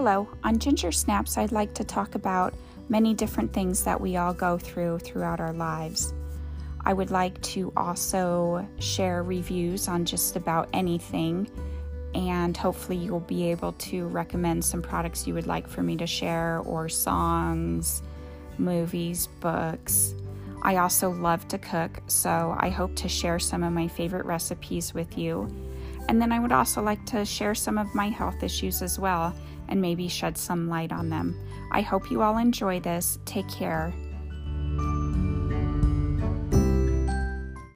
Hello, on Ginger Snaps, I'd like to talk about many different things that we all go through throughout our lives. I would like to also share reviews on just about anything, and hopefully, you'll be able to recommend some products you would like for me to share, or songs, movies, books. I also love to cook, so I hope to share some of my favorite recipes with you. And then I would also like to share some of my health issues as well and maybe shed some light on them. I hope you all enjoy this. Take care.